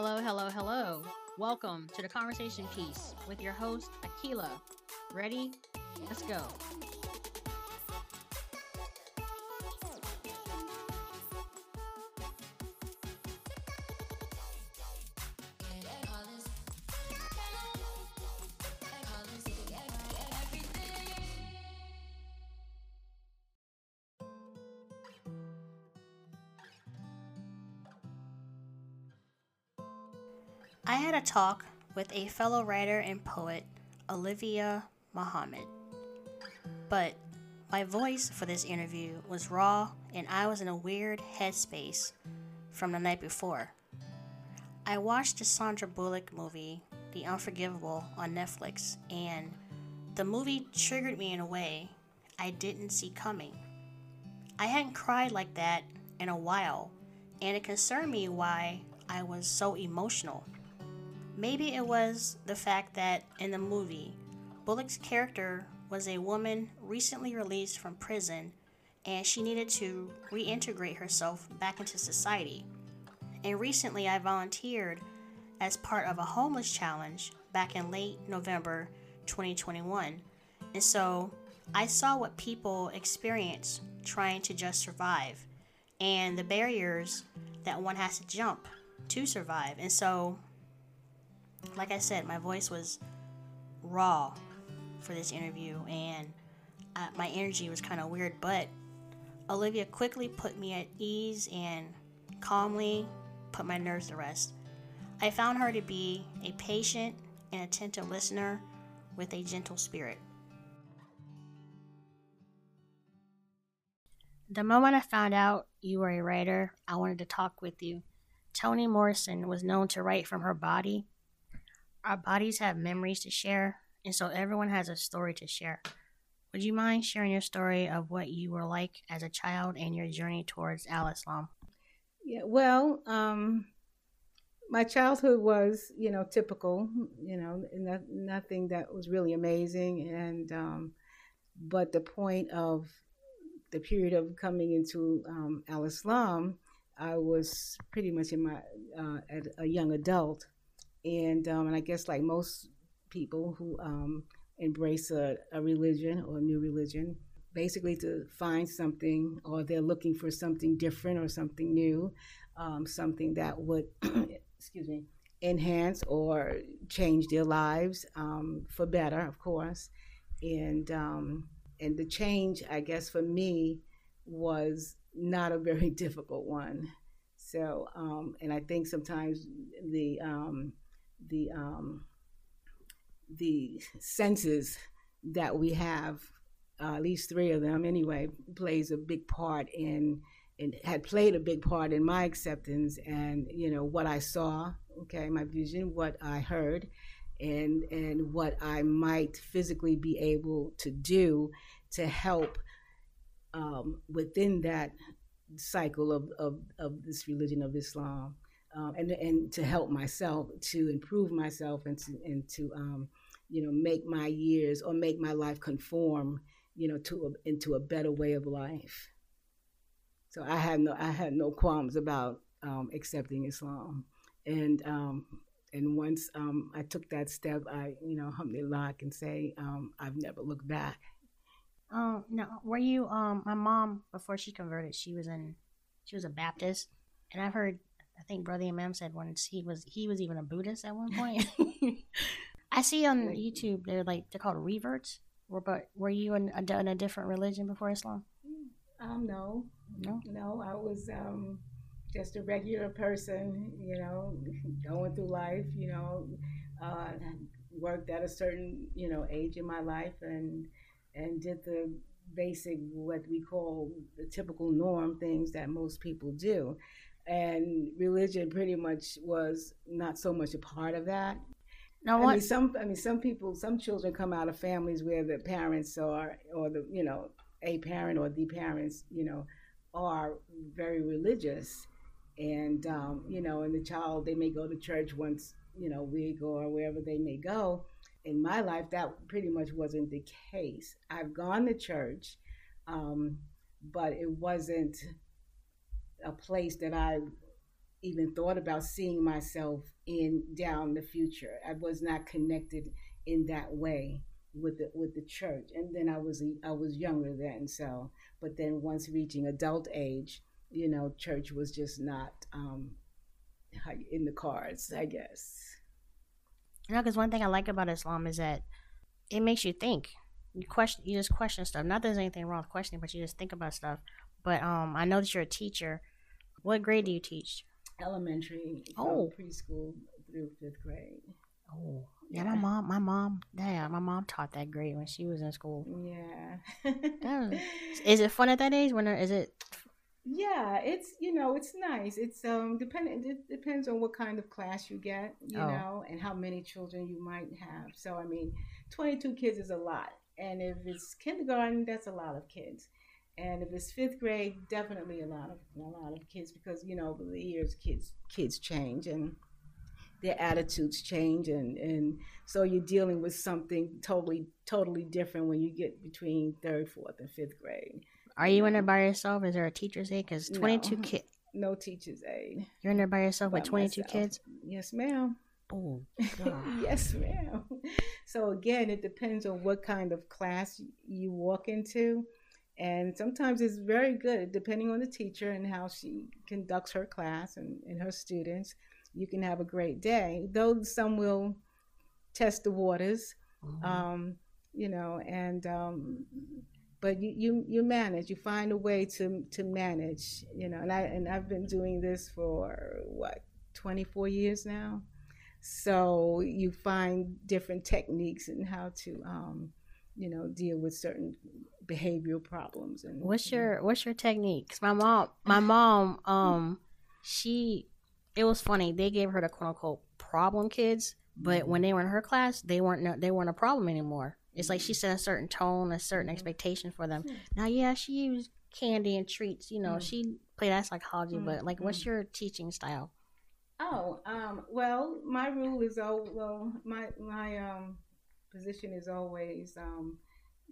Hello, hello, hello. Welcome to the conversation piece with your host, Aquila. Ready? Let's go. Talk with a fellow writer and poet, Olivia Muhammad. But my voice for this interview was raw and I was in a weird headspace from the night before. I watched the Sandra Bullock movie, The Unforgivable, on Netflix, and the movie triggered me in a way I didn't see coming. I hadn't cried like that in a while, and it concerned me why I was so emotional. Maybe it was the fact that in the movie, Bullock's character was a woman recently released from prison and she needed to reintegrate herself back into society. And recently, I volunteered as part of a homeless challenge back in late November 2021. And so I saw what people experience trying to just survive and the barriers that one has to jump to survive. And so like I said, my voice was raw for this interview, and uh, my energy was kind of weird. But Olivia quickly put me at ease and calmly put my nerves to rest. I found her to be a patient and attentive listener with a gentle spirit. The moment I found out you were a writer, I wanted to talk with you. Toni Morrison was known to write from her body our bodies have memories to share, and so everyone has a story to share. Would you mind sharing your story of what you were like as a child and your journey towards Al Islam? Yeah, well, um, my childhood was, you know, typical, you know, not, nothing that was really amazing. And, um, but the point of the period of coming into um, Al Islam, I was pretty much in my, uh, a young adult and um, and I guess like most people who um, embrace a, a religion or a new religion, basically to find something or they're looking for something different or something new, um, something that would, excuse me, enhance or change their lives um, for better, of course. And um, and the change, I guess, for me was not a very difficult one. So, um, and I think sometimes the um, the um, the senses that we have, uh, at least three of them anyway, plays a big part in and had played a big part in my acceptance and you know what I saw, okay, my vision, what I heard, and and what I might physically be able to do to help um, within that cycle of, of, of this religion of Islam um, and and to help myself to improve myself and to and to um, you know make my years or make my life conform you know to a, into a better way of life. So I had no I had no qualms about um, accepting Islam, and um, and once um, I took that step, I you know alhamdulillah I can say um, I've never looked back. Oh no, were you um my mom before she converted? She was in she was a Baptist, and I've heard I think Brother Imam said once he was he was even a Buddhist at one point. I see on YouTube they're like they're called reverts. Were but were you in a, in a different religion before Islam? Um, no, no, no. I was um, just a regular person, you know, going through life. You know, uh, worked at a certain you know age in my life, and and did the basic what we call the typical norm things that most people do and religion pretty much was not so much a part of that. Now, I mean, some I mean, some people, some children come out of families where the parents are, or the you know, a parent or the parents, you know, are very religious, and um, you know, and the child they may go to church once you know week or wherever they may go. In my life, that pretty much wasn't the case. I've gone to church, um, but it wasn't a place that I even thought about seeing myself in down the future. I was not connected in that way with the with the church. And then I was I was younger then, so but then once reaching adult age, you know, church was just not um, in the cards, I guess. Know, because one thing I like about Islam is that it makes you think. You question, you just question stuff. Not that there's anything wrong with questioning, but you just think about stuff. But um, I know that you're a teacher. What grade do you teach? Elementary. Oh, preschool through fifth grade. Oh, yeah, my mom, my mom, yeah, my mom taught that grade when she was in school. Yeah. was, is it fun at that age? When is it? Yeah, it's you know it's nice. It's um dependent. It depends on what kind of class you get, you oh. know, and how many children you might have. So I mean, twenty two kids is a lot, and if it's kindergarten, that's a lot of kids. And if it's fifth grade, definitely a lot of a lot of kids because you know over the years kids kids change and their attitudes change and and so you're dealing with something totally totally different when you get between third fourth and fifth grade. Are you in there by yourself? Is there a teacher's aide? Because 22 no, kids no teacher's aide. You're in there by yourself by with 22 kids? Yes ma'am. Oh yes ma'am. So again it depends on what kind of class you walk into and sometimes it's very good depending on the teacher and how she conducts her class and, and her students you can have a great day. Though some will test the waters, mm-hmm. um, you know, and um, but you, you you manage. You find a way to to manage, you know. And I and I've been doing this for what 24 years now. So you find different techniques and how to, um, you know, deal with certain behavioral problems. And what's your what's your techniques? My mom, my mom, um, she it was funny. They gave her the quote unquote problem kids, but when they were in her class, they weren't no, they weren't a problem anymore. It's like she set a certain tone, a certain mm-hmm. expectation for them. Now, yeah, she used candy and treats. You know, mm-hmm. she played that psychology. Mm-hmm. But like, what's your teaching style? Oh, um, well, my rule is oh well, my my um position is always um,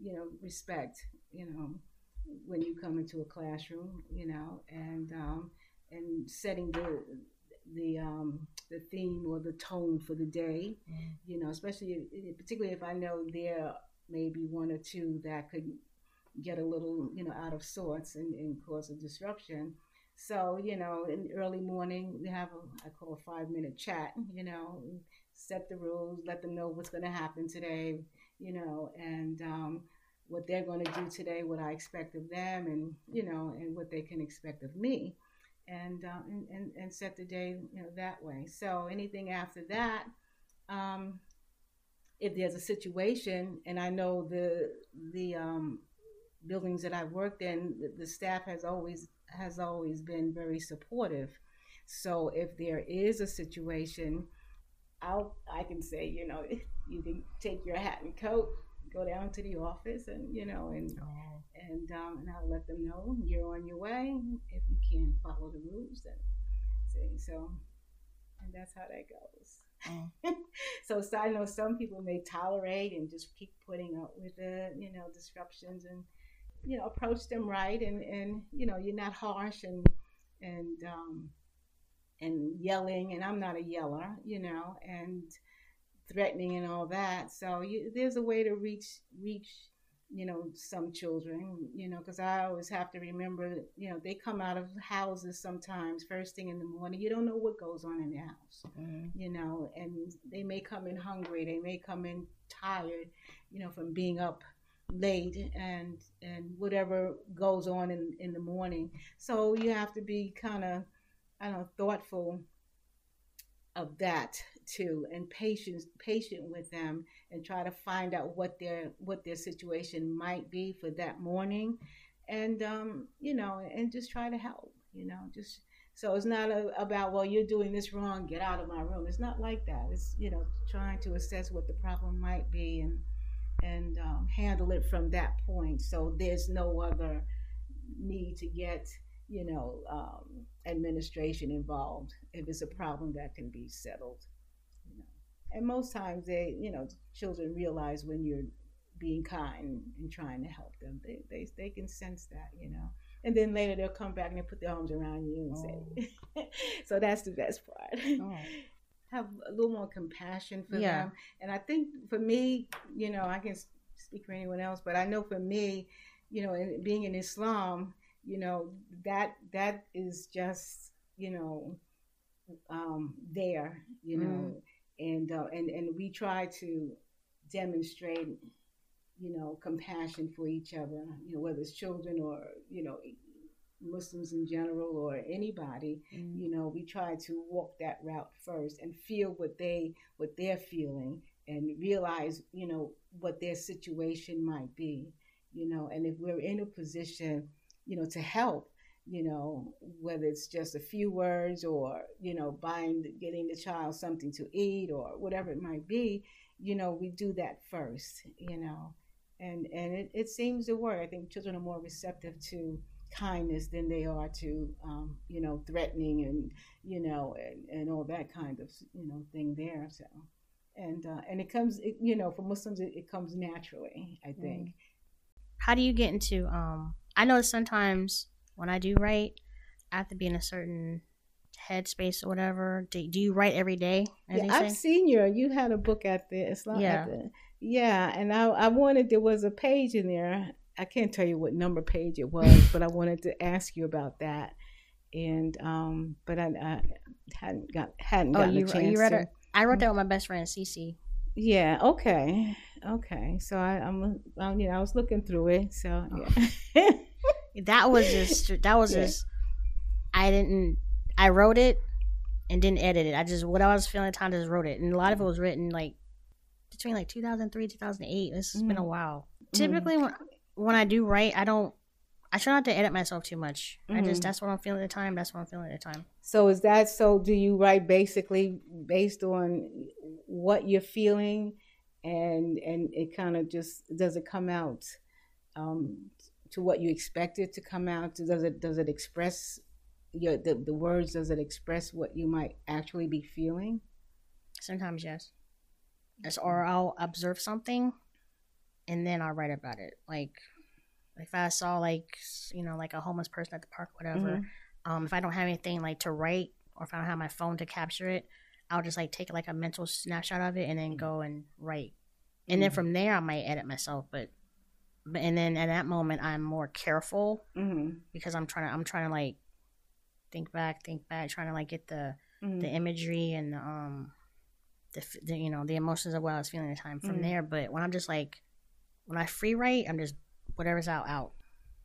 you know, respect. You know, when you come into a classroom, you know, and um, and setting the the um, the theme or the tone for the day. Mm. You know, especially particularly if I know there may be one or two that could get a little you know out of sorts and, and cause a disruption. So you know, in early morning we have a I call a five minute chat. You know, set the rules, let them know what's going to happen today. You know, and um, what they're going to do today, what I expect of them, and you know, and what they can expect of me and, uh, and, and, and set the day you know that way. So anything after that, um, if there's a situation, and I know the the um, buildings that I've worked in, the, the staff has always has always been very supportive. So if there is a situation, I'll I can say you know you can take your hat and coat, go down to the office, and you know and. Oh and um, and I'll let them know you're on your way. If you can't follow the rules, then see. So, and that's how that goes. Mm. so, so I know some people may tolerate and just keep putting up with the you know disruptions and you know approach them right and and you know you're not harsh and and um, and yelling and I'm not a yeller you know and threatening and all that. So you, there's a way to reach reach you know, some children, you know, because I always have to remember, you know, they come out of houses sometimes first thing in the morning. You don't know what goes on in the house, mm-hmm. you know, and they may come in hungry, they may come in tired, you know, from being up late and and whatever goes on in in the morning. So you have to be kind of, I don't know, thoughtful of that too and patient patient with them and try to find out what their what their situation might be for that morning. And um, you know and just try to help you know just so it's not a, about well you're doing this wrong get out of my room. It's not like that. It's you know trying to assess what the problem might be and and um, handle it from that point. So there's no other need to get you know um, administration involved if it's a problem that can be settled You know. and most times they you know children realize when you're being kind and trying to help them they, they, they can sense that you know and then later they'll come back and they put their arms around you and oh. say, so that's the best part. Oh. Have a little more compassion for yeah. them. And I think for me, you know, I can speak for anyone else, but I know for me, you know, in, being in Islam, you know, that that is just, you know, um, there, you know, mm. and uh, and and we try to demonstrate you know, compassion for each other, you know, whether it's children or, you know, Muslims in general or anybody, mm you know, we try to walk that route first and feel what they what they're feeling and realize, you know, what their situation might be, you know, and if we're in a position, you know, to help, you know, whether it's just a few words or, you know, buying getting the child something to eat or whatever it might be, you know, we do that first, you know and and it, it seems to work. I think children are more receptive to kindness than they are to um, you know threatening and you know and, and all that kind of you know thing there. So and uh, and it comes it, you know for Muslims it, it comes naturally. I think. How do you get into? Um, I know sometimes when I do write, I have to be in a certain headspace or whatever. Do, do you write every day? Yeah, I've seen you. You had a book at the Islam. Yeah. The, yeah, and I, I wanted there was a page in there. I can't tell you what number page it was, but I wanted to ask you about that. And um, but I, I hadn't got hadn't oh, gotten you, a chance. You read to, it? I wrote that with my best friend Cece. Yeah. Okay. Okay. So I, I'm, I'm you know, I was looking through it. So yeah. that was just that was yeah. just. I didn't. I wrote it and didn't edit it. I just what I was feeling at the time just wrote it, and a lot of it was written like between like 2003 2008 this has mm. been a mm-hmm. while mm. typically when, when i do write i don't i try not to edit myself too much mm. i just mm-hmm. that's what i'm feeling at the time that's what i'm feeling at the time so is that so do you write basically based on what you're feeling and and it kind of just does it come out um, to what you expect it to come out does it does it express your the, the words does it express what you might actually be feeling sometimes yes or I'll observe something and then I'll write about it. Like if I saw like you know like a homeless person at the park, whatever. Mm-hmm. Um, if I don't have anything like to write or if I don't have my phone to capture it, I'll just like take like a mental snapshot of it and then go and write. And mm-hmm. then from there, I might edit myself, but, but and then at that moment, I'm more careful mm-hmm. because I'm trying to I'm trying to like think back, think back, trying to like get the mm-hmm. the imagery and the um the, the you know the emotions of what I was feeling at the time from mm. there. But when I'm just like when I free write, I'm just whatever's out out.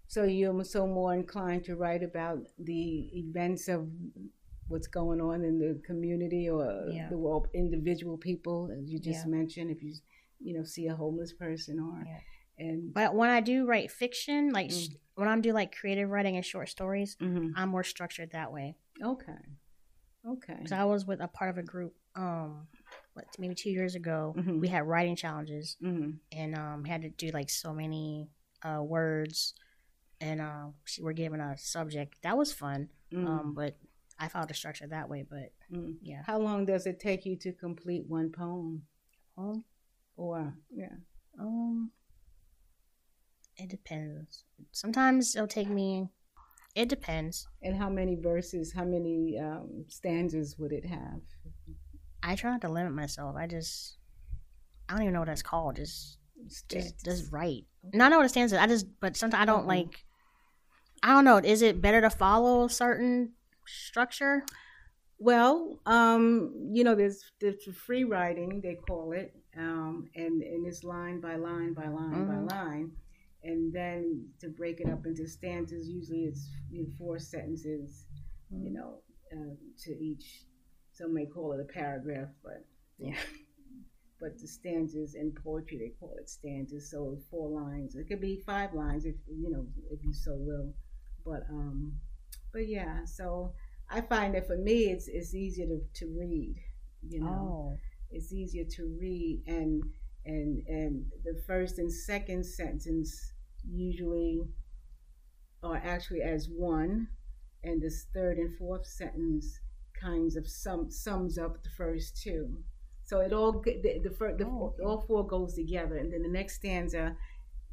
So you're so more inclined to write about the events of what's going on in the community or yeah. the world, individual people, as you just yeah. mentioned. If you you know see a homeless person or yeah. and but when I do write fiction, like mm. when I'm do like creative writing and short stories, mm-hmm. I'm more structured that way. Okay. Okay. Because I was with a part of a group um what maybe two years ago mm-hmm. we had writing challenges mm-hmm. and um had to do like so many uh words and um uh, we're given a subject that was fun mm-hmm. um but i found the structure that way but mm. yeah how long does it take you to complete one poem poem or yeah um it depends sometimes it'll take me it depends and how many verses how many um, stanzas would it have I try not to limit myself. I just I don't even know what that's called. Just just just write. No, I know what it stands for. I just but sometimes I don't mm-hmm. like. I don't know. Is it better to follow a certain structure? Well, um, you know, there's there's free writing they call it, um, and and it's line by line by line mm-hmm. by line, and then to break it up into stanzas, usually it's you know, four sentences, mm-hmm. you know, uh, to each some may call it a paragraph, but yeah. But the stanzas in poetry, they call it stanzas. So four lines. It could be five lines if you know if you so will. But um, but yeah. So I find that for me, it's it's easier to, to read. You know, oh. it's easier to read, and and and the first and second sentence usually are actually as one, and this third and fourth sentence kinds of sum sums up the first two. So it all the the, the oh, okay. all four goes together, and then the next stanza,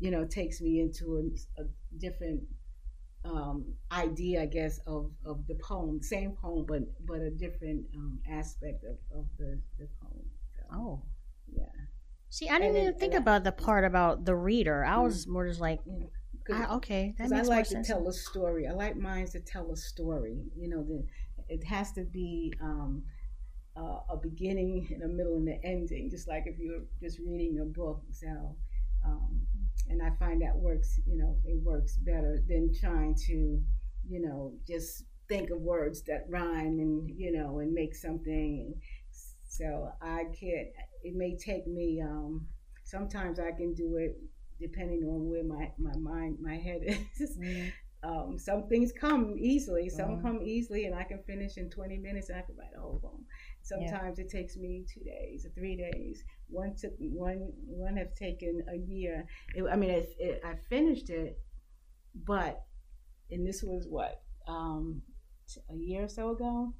you know, takes me into a, a different um, idea, I guess, of, of the poem, same poem, but but a different um, aspect of, of the, the poem. So, Oh. yeah. See, I didn't And even think and I- about the part about the reader. I was more just like, ah, okay, that Because I like to sense. tell a story. I like mine to tell a story. You know, the, it has to be um, uh, a beginning and a middle and an ending, just like if you're just reading a book. So, um, and I find that works. You know, it works better than trying to, you know, just think of words that rhyme and you know and make something. So I can't. It may take me. Um, sometimes I can do it depending on where my, my mind my head is Mhm. um, some things come easily some Mhm. come easily and i can finish in 20 minutes and i can write a whole poem sometimes it takes me two days or three days. One took one one have taken a year. It, i mean it, it, i finished it but and this was what um, t- a year or so ago?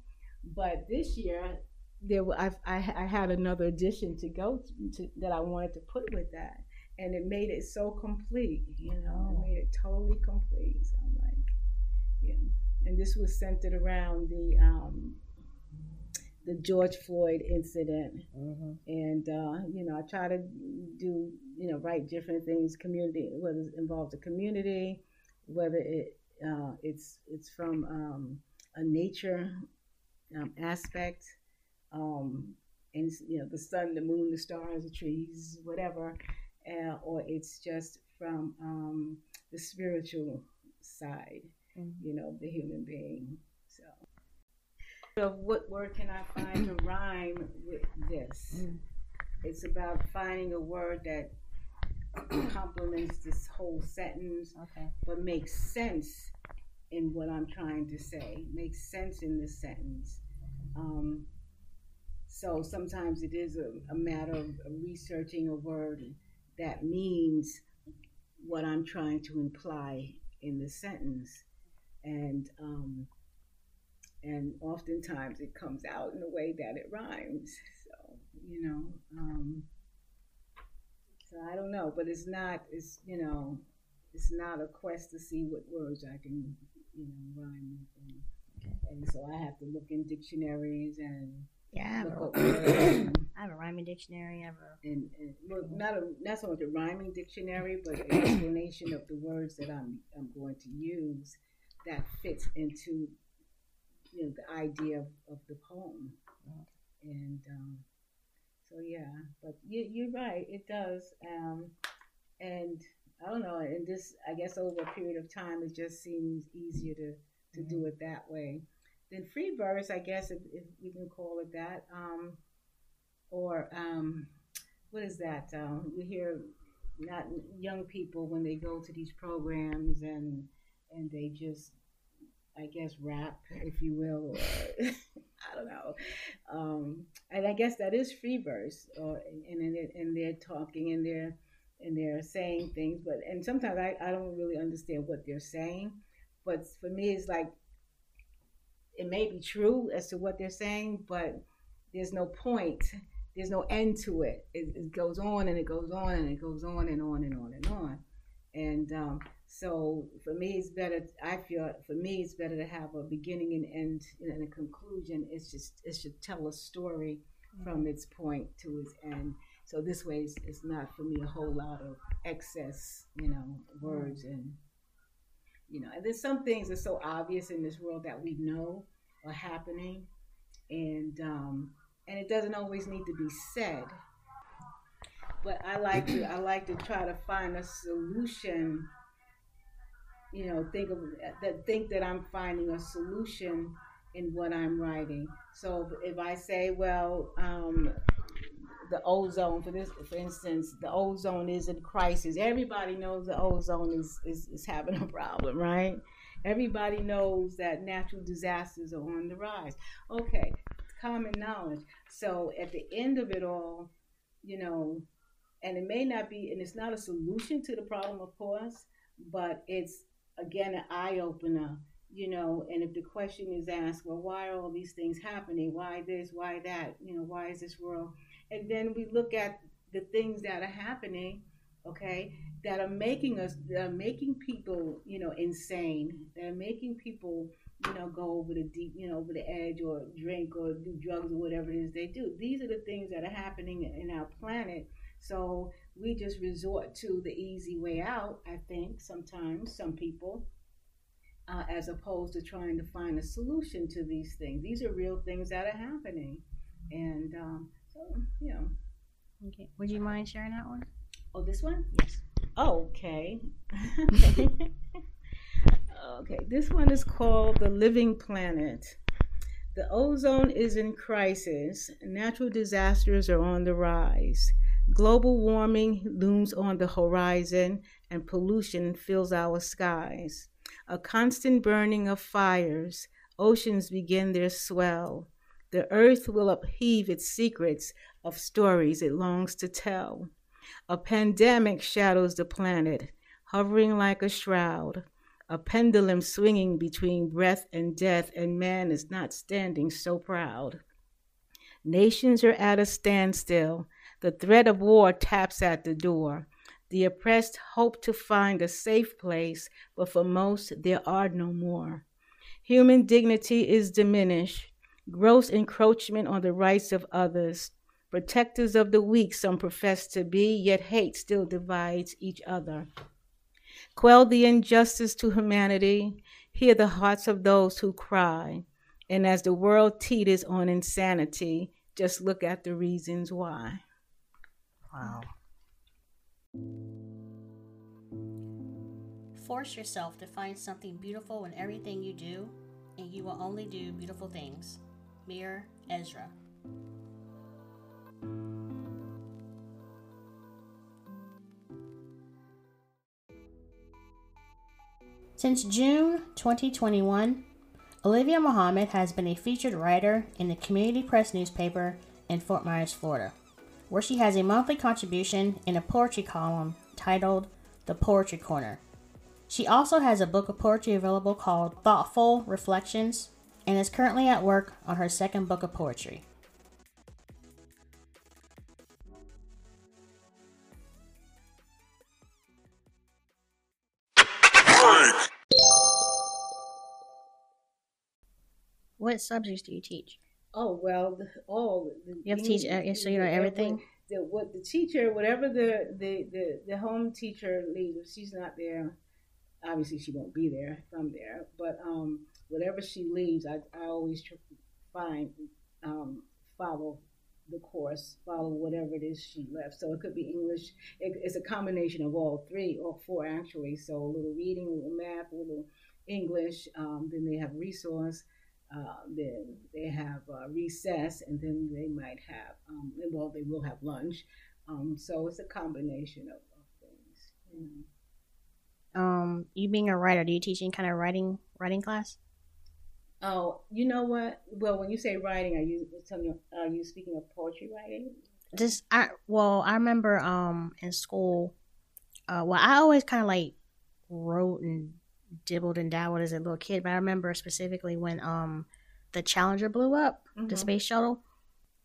But this year there were, I, I, I had another addition to go to, that i wanted to put with that. And it made it so complete you know? Oh. it made it totally complete. So i'm like yeah. And this was centered around the um the george floyd incident Mhm. and uh, you know I try to do you know write different things community whether it involves the community whether it uh, it's it's from um, a nature um, aspect um, and you know the sun the moon the stars the trees whatever uh, or it's just from um, the spiritual side Mhm. you know the human being so what word can I find to rhyme with this? Mm. It's about finding a word that complements this whole sentence, Okay. but makes sense in what I'm trying to say. Makes sense in this sentence. Um, so sometimes it is a, a matter of researching a word that means what I'm trying to imply in the sentence, and um, and oftentimes it comes out in a way that it rhymes. So you know, um, so I don't know, but it's not. It's you know, it's not a quest to see what words I can you know rhyme with, and, and so I have to look in dictionaries and Yeah, I have, a, up words and, I have a rhyming dictionary. I have a and, and well, not a not so much a rhyming dictionary, but an explanation of the words that I'm I'm going to use that fits into you know the idea of, of the poem, and um, so yeah. But you, you're right, it does, um, and I don't know. And this, I guess, over a period of time, it just seems easier to to do it that way. Then free verse, I guess, if, if we can call it that. Um, or um, what is that? Um, you hear not young people when they go to these programs and and they just, I guess, rap, if you will, or I don't know. Um, and I guess that is free verse, or and and, and they're talking and they're and they're saying things, but and sometimes I, I don't really understand what they're saying, but for me it's like it may be true as to what they're saying, but there's no point there's no end to it. it. It goes on and it goes on and it goes on and on and on and on. And um, so for me, it's better. I feel for me, it's better to have a beginning and end and a conclusion. It's just it should tell a story from its point to its end. So this way, it's, it's not for me a whole lot of excess, you know, words and you know. And there's some things that are so obvious in this world that we know are happening, and um, and it doesn't always need to be said. But I like to I like to try to find a solution. You know, think of that. Think that I'm finding a solution in what I'm writing. So if I say, well, um, the ozone for this, for instance, the ozone is in crisis. Everybody knows the ozone is is, is having a problem, right? Everybody knows that natural disasters are on the rise. Okay, common knowledge. So at the end of it all, you know, and it may not be, and it's not a solution to the problem, of course, but it's again an eye opener, you know. And if the question is asked, well, why are all these things happening? Why this? Why that? You know, why is this world? And then we look at the things that are happening okay, that are making us, that are making people, you know, insane. That are making people, you know, go over the deep, you know, over the edge or drink or do drugs or whatever it is they do. These are the things that are happening in our planet. So we just resort to the easy way out, I think, sometimes, some people, uh, as opposed to trying to find a solution to these things. These are real things that are happening. And um, so, you know. Okay. Would you mind sharing that one? Oh, this one? Yes. Okay. okay, this one is called The Living Planet. The ozone is in crisis. Natural disasters are on the rise. Global warming looms on the horizon, and pollution fills our skies. A constant burning of fires, oceans begin their swell. The earth will upheave its secrets of stories it longs to tell. A pandemic shadows the planet, hovering like a shroud, a pendulum swinging between breath and death, and man is not standing so proud. Nations are at a standstill. The threat of war taps at the door. The oppressed hope to find a safe place, but for most, there are no more. Human dignity is diminished. Gross encroachment on the rights of others. Protectors of the weak, some profess to be, yet hate still divides each other. Quell the injustice to humanity. Hear the hearts of those who cry. And as the world teeters on insanity, just look at the reasons why. Wow. Force yourself to find something beautiful in everything you do, and you will only do beautiful things. Mir Ezra. Since June 2021, Olivia Muhammad has been a featured writer in the Community Press newspaper in Fort Myers, Florida, where she has a monthly contribution in a poetry column titled The Poetry Corner. She also has a book of poetry available called Thoughtful Reflections and is currently at work on her second book of poetry. What subjects do you teach? Oh well, the, all the, You have to teach, uh, so you know everything? The, what the teacher, whatever the, the the the home teacher leaves, if she's not there, obviously she won't be there if I'm there. But um, whatever she leaves, I I always find um, follow the course, follow whatever it is she left. So it could be English. It, it's a combination of all three, or four actually. So a little reading, a little math, a little English. Um, then they have resource. Uh, then they have uh, recess, and then they might have, um, well, they will have lunch. Um, so it's a combination of, of things. You know. Um, you being a writer, do you teach any kind of writing writing class? Oh, you know what? Well, when you say writing, are you telling are you speaking of poetry writing? Just I well, I remember um in school, uh, well, I always kind of like wrote and dibbled and dabbled as a little kid, but I remember specifically when um the Challenger blew up, the Mhm. space shuttle,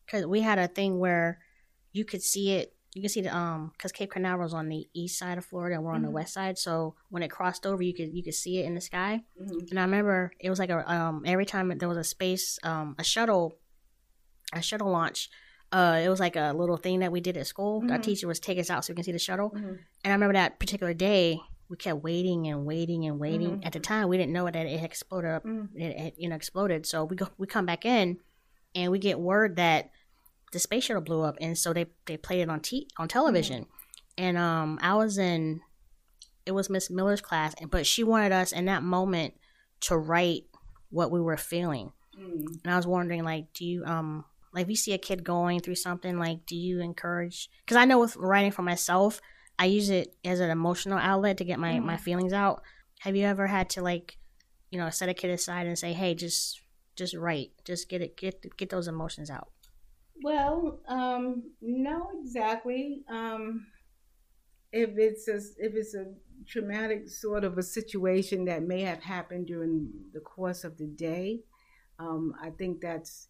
because we had a thing where you could see it. You could see the um because Cape Canaveral is on the east side of Florida and we're on the Mhm. west side. So when it crossed over, you could you could see it in the sky. Mm-hmm. And I remember it was like a um every time there was a space um a shuttle a shuttle launch. Uh, it was like a little thing that we did at school. Our Mhm. teacher was take us out so we can see the shuttle. Mm-hmm. And I remember that particular day, we kept waiting and waiting and waiting. Mhm. At the time, we didn't know that it had exploded. Up, Mm-hmm. it had, you know exploded. So we go we come back in, and we get word that the space shuttle blew up, and so they they played it on t- on television. And um, I was in, it was Miss Miller's class, and but she wanted us in that moment to write what we were feeling. Mm-hmm. And I was wondering, like, do you um like if you see a kid going through something, like, do you encourage? Because I know with writing for myself, I use it as an emotional outlet to get my my Mhm. feelings out. Have you ever had to like, you know, set a kid aside and say, hey, just just write, just get it, get get those emotions out. Well, um, no, exactly. Um, if it's a if it's a traumatic sort of a situation that may have happened during the course of the day, um, I think that's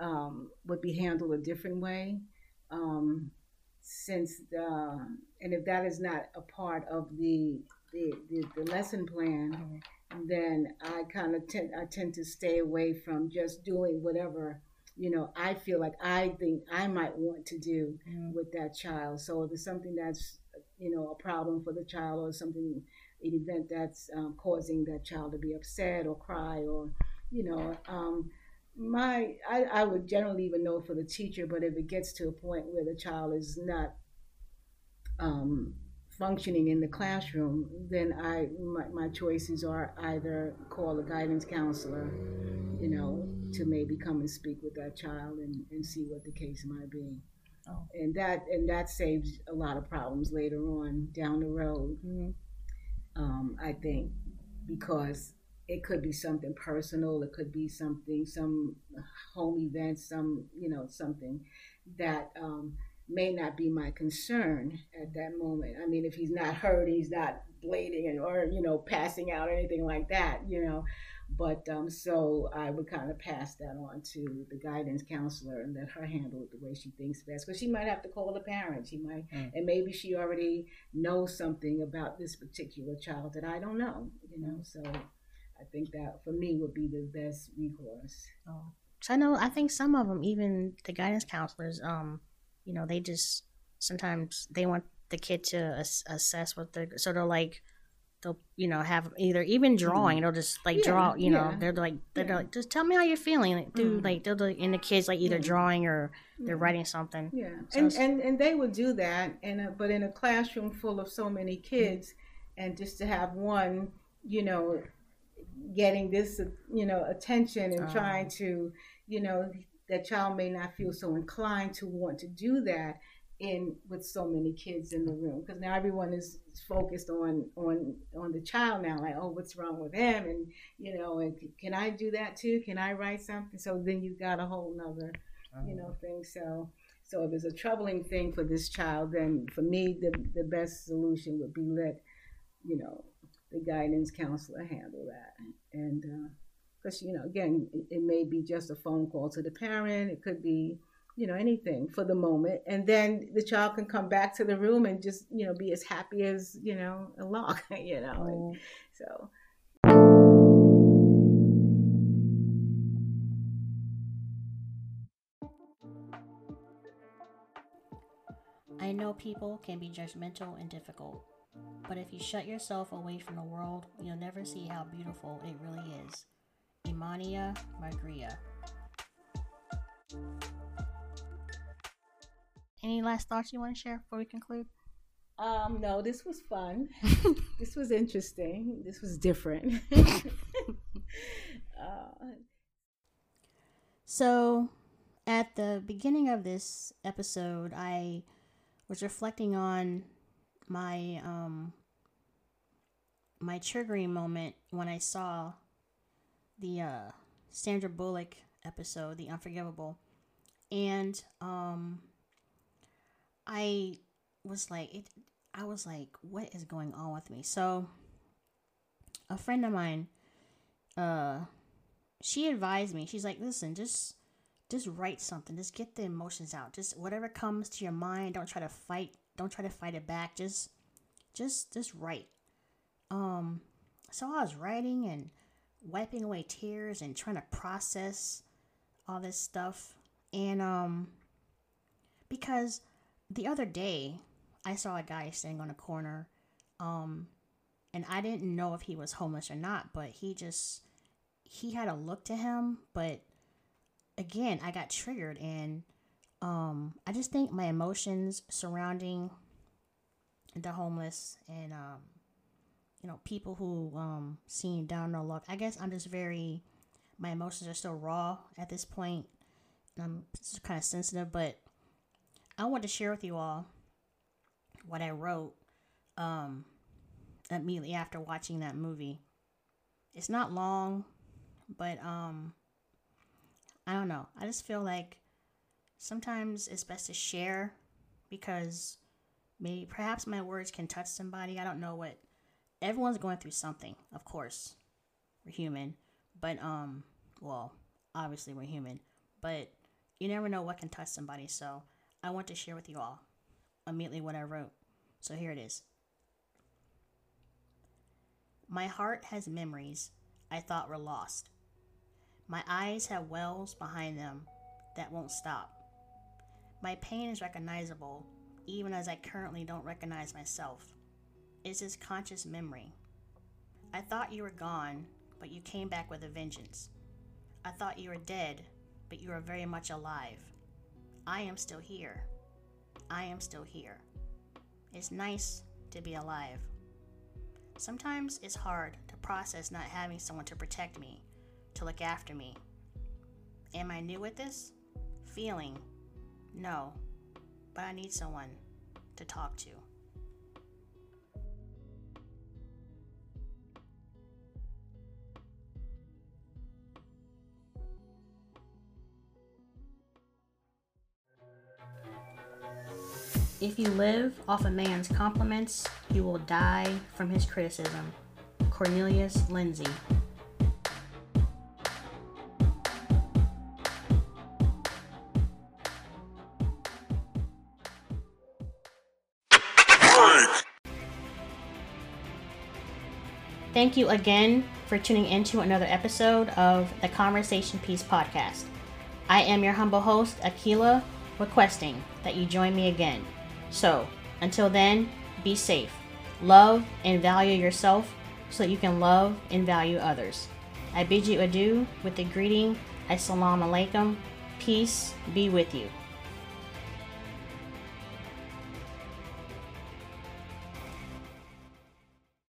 um, would be handled a different way. Um, since the and if that is not a part of the the, the, the lesson plan, mm-hmm. then I kind of tend I tend to stay away from just doing whatever you know I feel like I think I might want to do mm-hmm. with that child. So if it's something that's you know a problem for the child or something an event that's um, causing that child to be upset or cry or you know um, my I, I would generally even know for the teacher but if it gets to a point where the child is not um, functioning in the classroom then i my, my choices are either call a guidance counselor you know to maybe come and speak with that child and, and see what the case might be oh. and that and that saves a lot of problems later on down the road mm-hmm. um, i think because it could be something personal it could be something some home event some you know something that um, may not be my concern at that moment i mean if he's not hurt he's not bleeding and or you know passing out or anything like that you know but um, so I would kind of pass that on to the guidance counselor and let her handle it the way she thinks best. Because she might have to call the parents. She might, mm. and maybe she already knows something about this particular child that I don't know. You know, so I think that for me would be the best recourse. Oh, so I know. I think some of them, even the guidance counselors, um, you know, they just sometimes they want the kid to ass- assess what they're so they're like they'll you know have either even drawing they'll just like yeah, draw you know they're like they're yeah. like just tell me how you're feeling like, do mm. like they'll do, and the kids like either drawing or they're writing something yeah so and, and and they would do that and but in a classroom full of so many kids mm. and just to have one you know getting this you know attention and trying oh. to you know that child may not feel so inclined to want to do that in with so many kids in the room. Because now everyone is focused on on on the child now like oh what's wrong with him? And you know and can i do that too? Can i write something? So then you've got a whole nother you know uh-huh. thing. So so if it's a troubling thing for this child then for me the the best solution would be let you know the guidance counselor handle that. And because uh, you know again it, it may be just a phone call to the parent. It could be you know anything for the moment. And then the child can come back to the room and just you know be as happy as you know a log you know and so. I know people can be judgmental and difficult, but if you shut yourself away from the world, you'll never see how beautiful it really is. Imania Margria. Any last thoughts you want to share before we conclude? Um, no, this was fun. this was interesting. This was different. uh, so, at the beginning of this episode, I was reflecting on my um my triggering moment when I saw the uh, Sandra Bullock episode, The Unforgivable, and um I was like, it, I was like, what is going on with me? So, a friend of mine, uh, she advised me. She's like, listen, just, just write something. Just get the emotions out. Just whatever comes to your mind. Don't try to fight. Don't try to fight it back. Just, just, just write. Um, so I was writing and wiping away tears and trying to process all this stuff, and um, because the other day, I saw a guy standing on a corner, um, and I didn't know if he was homeless or not, but he just he had a look to him, but again, I got triggered and um, I just think my emotions surrounding the homeless and um, you know people who um, seem down no luck. I guess I'm just very my emotions are still raw at this point. I'm kind of sensitive, but I want to share with you all what I wrote um, immediately after watching that movie. It's not long, but um, I don't know. I just feel like sometimes it's best to share because maybe perhaps my words can touch somebody. I don't know what everyone's going through something, of course. We're human, but um well, obviously we're human, but you never know what can touch somebody. So, I want to share with you all. immediately what I wrote. So here it is. My heart has memories I thought were lost. My eyes have wells behind them that won't stop. My pain is recognizable, even as I currently don't recognize myself. It's this conscious memory. I thought you were gone, but you came back with a vengeance. I thought you were dead, but you are very much alive. I am still here. I am still here. It's nice to be alive. Sometimes it's hard to process not having someone to protect me, to look after me. Am I new at this? Feeling? No. But I need someone to talk to. If you live off a man's compliments, you will die from his criticism. Cornelius Lindsay. Thank you again for tuning into another episode of the Conversation Piece podcast. I am your humble host, Aquila, requesting that you join me again. So, until then, be safe. Love and value yourself so that you can love and value others. I bid you adieu with the greeting Assalamu alaikum. Peace be with you.